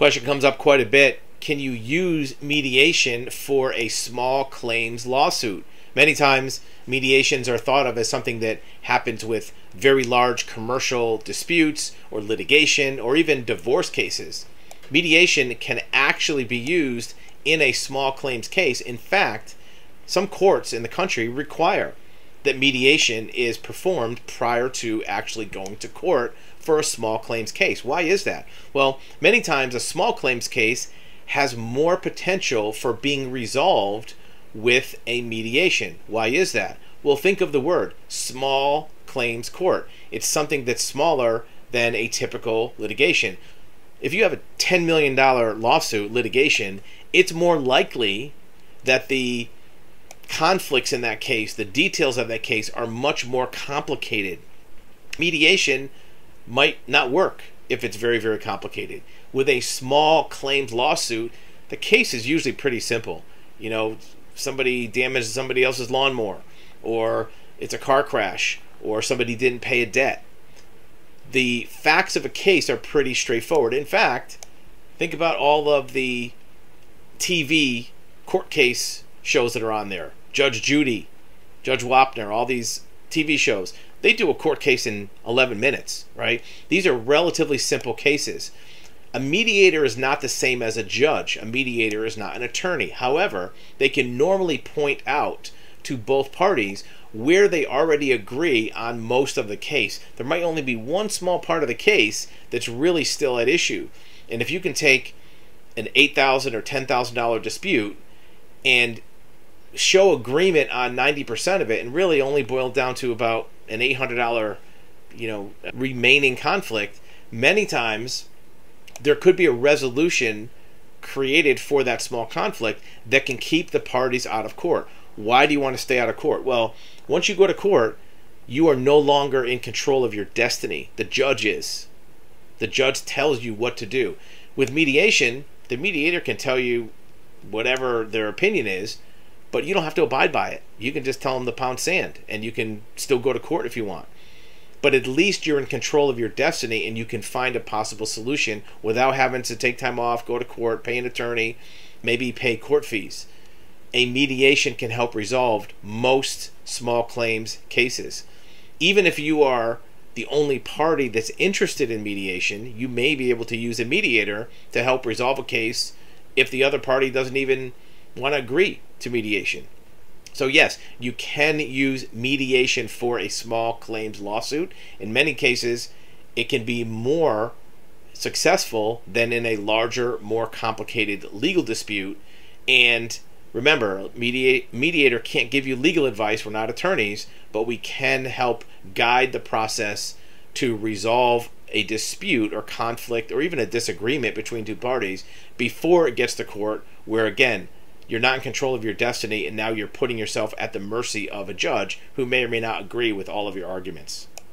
Question comes up quite a bit. Can you use mediation for a small claims lawsuit? Many times, mediations are thought of as something that happens with very large commercial disputes or litigation or even divorce cases. Mediation can actually be used in a small claims case. In fact, some courts in the country require that mediation is performed prior to actually going to court for a small claims case. Why is that? Well, many times a small claims case has more potential for being resolved with a mediation. Why is that? Well, think of the word small claims court. It's something that's smaller than a typical litigation. If you have a $10 million lawsuit litigation, it's more likely that the conflicts in that case, the details of that case are much more complicated. Mediation might not work if it's very, very complicated. With a small claims lawsuit, the case is usually pretty simple. You know, somebody damaged somebody else's lawnmower, or it's a car crash, or somebody didn't pay a debt. The facts of a case are pretty straightforward. In fact, think about all of the TV court case shows that are on there. Judge Judy, Judge Wapner, all these TV shows. They do a court case in 11 minutes, right? These are relatively simple cases. A mediator is not the same as a judge. A mediator is not an attorney. However, they can normally point out to both parties where they already agree on most of the case. There might only be one small part of the case that's really still at issue. And if you can take an $8,000 or $10,000 dispute and show agreement on 90% of it and really only boil down to about an $800 you know remaining conflict many times there could be a resolution created for that small conflict that can keep the parties out of court. Why do you want to stay out of court? Well once you go to court you are no longer in control of your destiny. The judge is. The judge tells you what to do. With mediation the mediator can tell you whatever their opinion is but you don't have to abide by it. You can just tell them to pound sand, and you can still go to court if you want. But at least you're in control of your destiny, and you can find a possible solution without having to take time off, go to court, pay an attorney, maybe pay court fees. A mediation can help resolve most small claims cases. Even if you are the only party that's interested in mediation, you may be able to use a mediator to help resolve a case if the other party doesn't even want to agree to mediation. So, yes, you can use mediation for a small claims lawsuit. In many cases, it can be more successful than in a larger, more complicated legal dispute. And remember, mediate, mediator can't give you legal advice. We're not attorneys, but we can help guide the process to resolve a dispute or conflict or even a disagreement between two parties before it gets to court, where again, you're not in control of your destiny, and now you're putting yourself at the mercy of a judge who may or may not agree with all of your arguments.